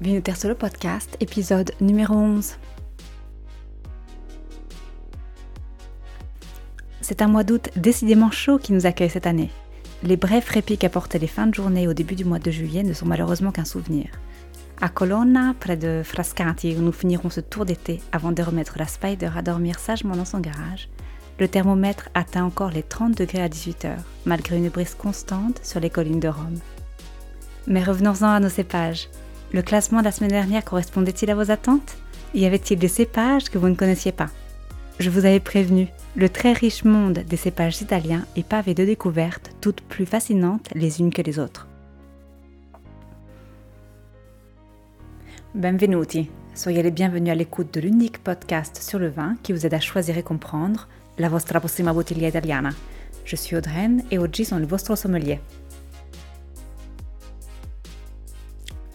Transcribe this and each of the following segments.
Vinoter Solo Podcast, épisode numéro 11. C'est un mois d'août décidément chaud qui nous accueille cette année. Les brefs répits qu'apportaient les fins de journée au début du mois de juillet ne sont malheureusement qu'un souvenir. À Colonna, près de Frascati, où nous finirons ce tour d'été avant de remettre la Spider à dormir sagement dans son garage, le thermomètre atteint encore les 30 degrés à 18h, malgré une brise constante sur les collines de Rome. Mais revenons-en à nos cépages. Le classement de la semaine dernière correspondait-il à vos attentes? Y avait-il des cépages que vous ne connaissiez pas? Je vous avais prévenu, le très riche monde des cépages italiens est pavé de découvertes toutes plus fascinantes les unes que les autres. Benvenuti, soyez les bienvenus à l'écoute de l'unique podcast sur le vin qui vous aide à choisir et comprendre la vostra prossima bottiglia italiana. Je suis Audreyne et oggi sono il vostro sommelier.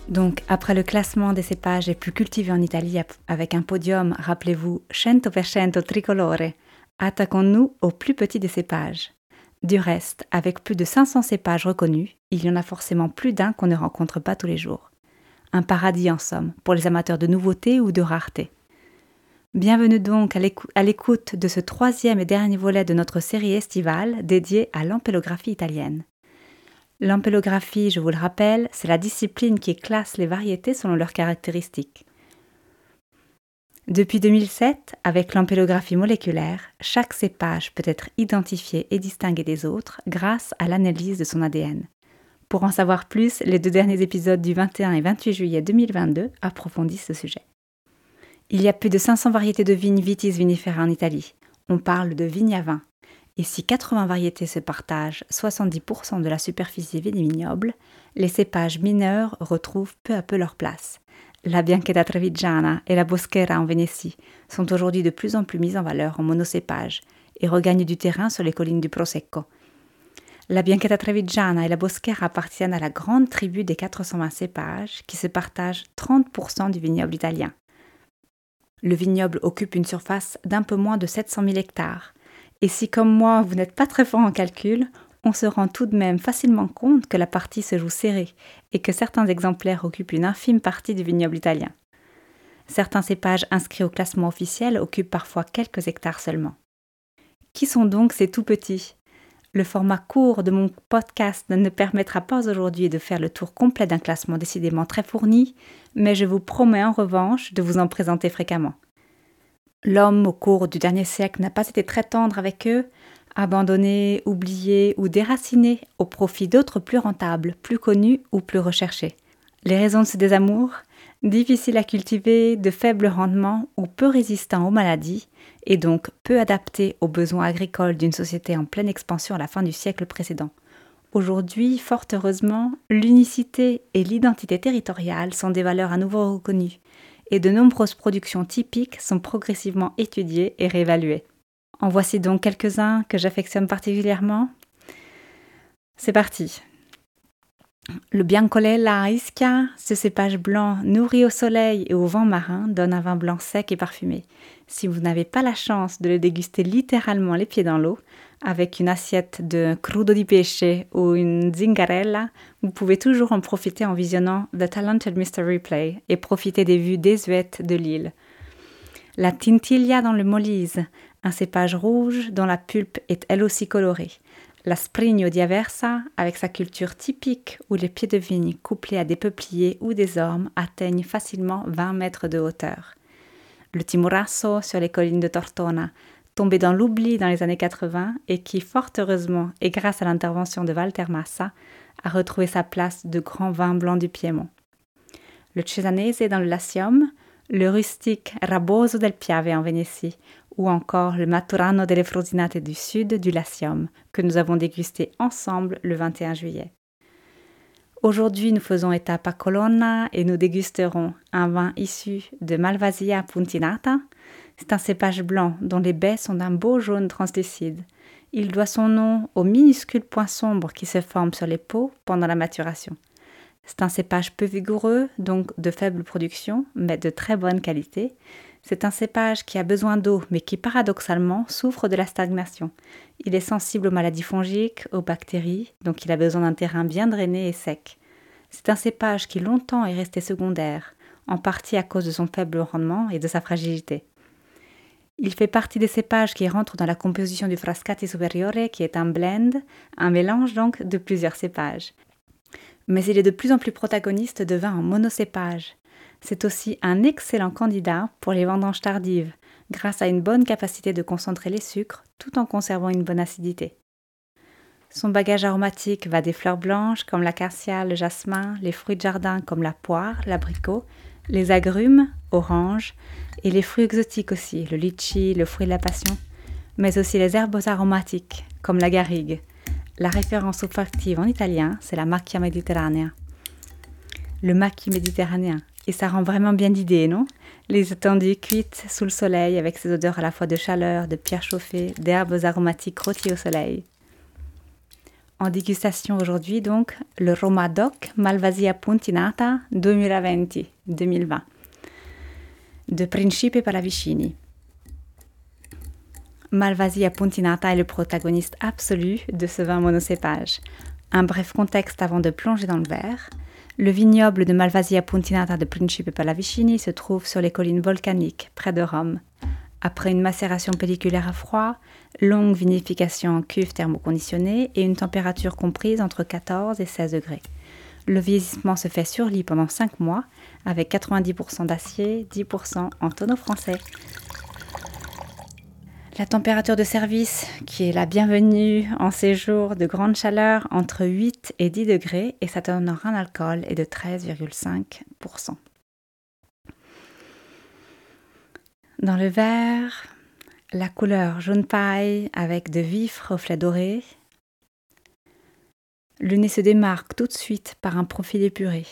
Donc, après le classement des cépages les plus cultivés en Italie avec un podium, rappelez-vous, 100% tricolore, attaquons-nous au plus petit des cépages. Du reste, avec plus de 500 cépages reconnus, il y en a forcément plus d'un qu'on ne rencontre pas tous les jours. Un paradis en somme, pour les amateurs de nouveautés ou de rareté. Bienvenue donc à l'écoute de ce troisième et dernier volet de notre série estivale dédiée à l'ampélographie italienne. L'ampélographie, je vous le rappelle, c'est la discipline qui classe les variétés selon leurs caractéristiques. Depuis 2007, avec l'ampélographie moléculaire, chaque cépage peut être identifié et distingué des autres grâce à l'analyse de son ADN. Pour en savoir plus, les deux derniers épisodes du 21 et 28 juillet 2022 approfondissent ce sujet. Il y a plus de 500 variétés de vignes vitis vinifera en Italie. On parle de vignes à vin, et si 80 variétés se partagent 70% de la superficie vignoble, les cépages mineurs retrouvent peu à peu leur place. La Bianchetta Trevigiana et la Bosquera en Vénétie sont aujourd'hui de plus en plus mises en valeur en monocépage et regagnent du terrain sur les collines du Prosecco. La Bianchetta Trevigiana et la Bosquera appartiennent à la grande tribu des 420 cépages qui se partagent 30% du vignoble italien. Le vignoble occupe une surface d'un peu moins de 700 000 hectares et si comme moi vous n'êtes pas très fort en calcul, on se rend tout de même facilement compte que la partie se joue serrée et que certains exemplaires occupent une infime partie du vignoble italien. Certains cépages inscrits au classement officiel occupent parfois quelques hectares seulement. Qui sont donc ces tout petits? Le format court de mon podcast ne permettra pas aujourd'hui de faire le tour complet d'un classement décidément très fourni, mais je vous promets en revanche de vous en présenter fréquemment. L'homme, au cours du dernier siècle, n'a pas été très tendre avec eux, abandonné, oublié ou déraciné au profit d'autres plus rentables, plus connus ou plus recherchés. Les raisons de ce désamour Difficiles à cultiver, de faible rendement ou peu résistants aux maladies, et donc peu adaptés aux besoins agricoles d'une société en pleine expansion à la fin du siècle précédent. Aujourd'hui, fort heureusement, l'unicité et l'identité territoriale sont des valeurs à nouveau reconnues, et de nombreuses productions typiques sont progressivement étudiées et réévaluées. En voici donc quelques-uns que j'affectionne particulièrement. C'est parti. Le Biancolella Ischia, ce cépage blanc nourri au soleil et au vent marin, donne un vin blanc sec et parfumé. Si vous n'avez pas la chance de le déguster littéralement les pieds dans l'eau, avec une assiette de crudo di pesce ou une zingarella, vous pouvez toujours en profiter en visionnant The Talented Mr. Replay et profiter des vues désuètes de l'île. La Tintiglia dans le Molise, un cépage rouge dont la pulpe est elle aussi colorée. La Sprigno di Aversa, avec sa culture typique où les pieds de vigne couplés à des peupliers ou des ormes atteignent facilement 20 mètres de hauteur. Le Timurasso sur les collines de Tortona, tombé dans l'oubli dans les années 80 et qui, fort heureusement, et grâce à l'intervention de Walter Massa, a retrouvé sa place de grand vin blanc du Piémont. Le Cesanese dans le Latium, le rustique Raboso del Piave en Vénétie, ou encore le Maturano delle Frosinate du sud du Latium, que nous avons dégusté ensemble le 21 juillet. Aujourd'hui, nous faisons étape à Colonna et nous dégusterons un vin issu de Malvasia puntinata, c'est un cépage blanc dont les baies sont d'un beau jaune translucide. Il doit son nom aux minuscules points sombres qui se forment sur les peaux pendant la maturation. C'est un cépage peu vigoureux, donc de faible production, mais de très bonne qualité. C'est un cépage qui a besoin d'eau, mais qui paradoxalement souffre de la stagnation. Il est sensible aux maladies fongiques, aux bactéries, donc il a besoin d'un terrain bien drainé et sec. C'est un cépage qui longtemps est resté secondaire, en partie à cause de son faible rendement et de sa fragilité. Il fait partie des cépages qui rentrent dans la composition du Frascati Superiore, qui est un blend, un mélange donc de plusieurs cépages. Mais il est de plus en plus protagoniste de vins en monocépage. C'est aussi un excellent candidat pour les vendanges tardives, grâce à une bonne capacité de concentrer les sucres tout en conservant une bonne acidité. Son bagage aromatique va des fleurs blanches comme l'acacia, le jasmin, les fruits de jardin comme la poire, l'abricot, les agrumes, oranges, et les fruits exotiques aussi, le litchi, le fruit de la passion, mais aussi les herbes aromatiques comme la garrigue. La référence olfactive en italien, c'est la macchia mediterranea. Le maquis méditerranéen. Et ça rend vraiment bien d'idées, non? Les étendues cuites sous le soleil avec ces odeurs à la fois de chaleur, de pierre chauffée, d'herbes aromatiques rôties au soleil. En dégustation aujourd'hui, donc, le Roma Doc Malvasia Puntinata 2020, 2020 de Principe Pallavicini. Malvasia Puntinata est le protagoniste absolu de ce vin monocépage. Un bref contexte avant de plonger dans le verre. Le vignoble de Malvasia Puntinata de Principe Pallavicini se trouve sur les collines volcaniques près de Rome. Après une macération pelliculaire à froid, longue vinification en cuve thermoconditionnée et une température comprise entre 14 et 16 degrés. Le vieillissement se fait sur lit pendant 5 mois avec 90% d'acier, 10% en tonneau français. La température de service, qui est la bienvenue en ces jours de grande chaleur, entre 8 et 10 degrés, et ça donnera un alcool est de 13,5%. Dans le verre, la couleur jaune paille avec de vifs reflets dorés. Le nez se démarque tout de suite par un profil épuré,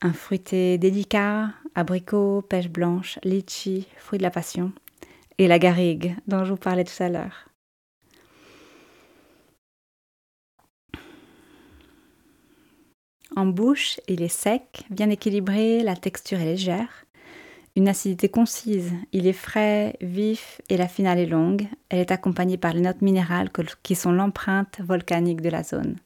un fruité délicat, abricot, pêche blanche, litchi, fruit de la passion, et la garrigue dont je vous parlais tout à l'heure. En bouche, il est sec, bien équilibré, la texture est légère. Une acidité concise, il est frais, vif et la finale est longue. Elle est accompagnée par les notes minérales qui sont l'empreinte volcanique de la zone.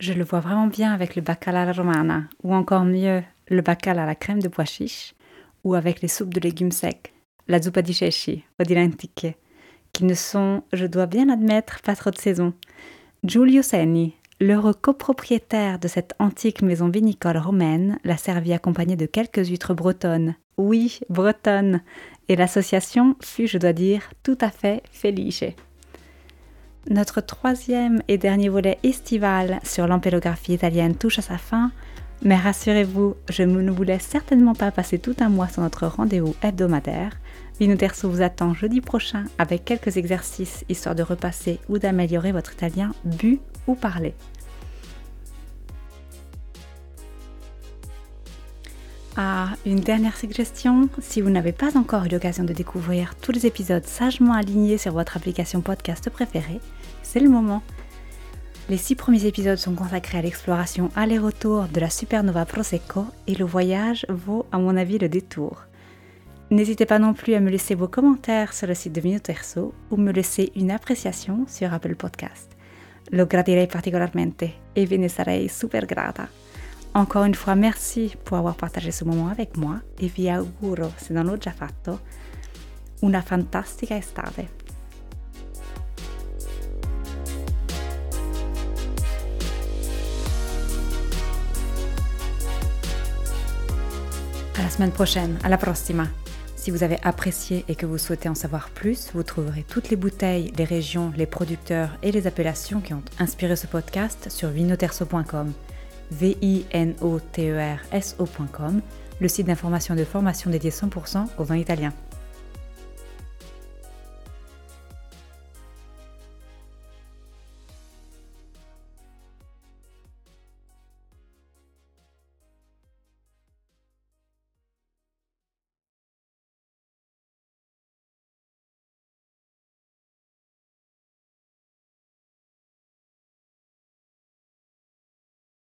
Je le vois vraiment bien avec le bacala romana, ou encore mieux, le bacala à la crème de pois chiche, ou avec les soupes de légumes secs, la zuppa di ceci ou qui ne sont, je dois bien admettre, pas trop de saison. Giulio Senni, l'heureux copropriétaire de cette antique maison vinicole romaine, l'a servi accompagné de quelques huîtres bretonnes. Oui, bretonnes. Et l'association fut, je dois dire, tout à fait felice. Notre troisième et dernier volet estival sur l'empélographie italienne touche à sa fin, mais rassurez-vous, je ne vous certainement pas passer tout un mois sur notre rendez-vous hebdomadaire. Vinoterso vous attend jeudi prochain avec quelques exercices histoire de repasser ou d'améliorer votre italien bu ou parlé. Ah, une dernière suggestion, si vous n'avez pas encore eu l'occasion de découvrir tous les épisodes sagement alignés sur votre application podcast préférée, c'est le moment. Les six premiers épisodes sont consacrés à l'exploration aller-retour de la supernova Prosecco et le voyage vaut à mon avis le détour. N'hésitez pas non plus à me laisser vos commentaires sur le site de Terzo ou me laisser une appréciation sur Apple Podcast. Lo gradirei particolarmente e ve ne sarei super grata. Encore une fois, merci pour avoir partagé ce moment avec moi et vi auguro, se non l'ho già fatto, una fantastica estate. À la semaine prochaine, à la prossima. Si vous avez apprécié et que vous souhaitez en savoir plus, vous trouverez toutes les bouteilles, les régions, les producteurs et les appellations qui ont inspiré ce podcast sur vinoterso.com v-i-n-o-t-e-r-s-o.com, le site d'information et de formation dédié 100% au vin italien.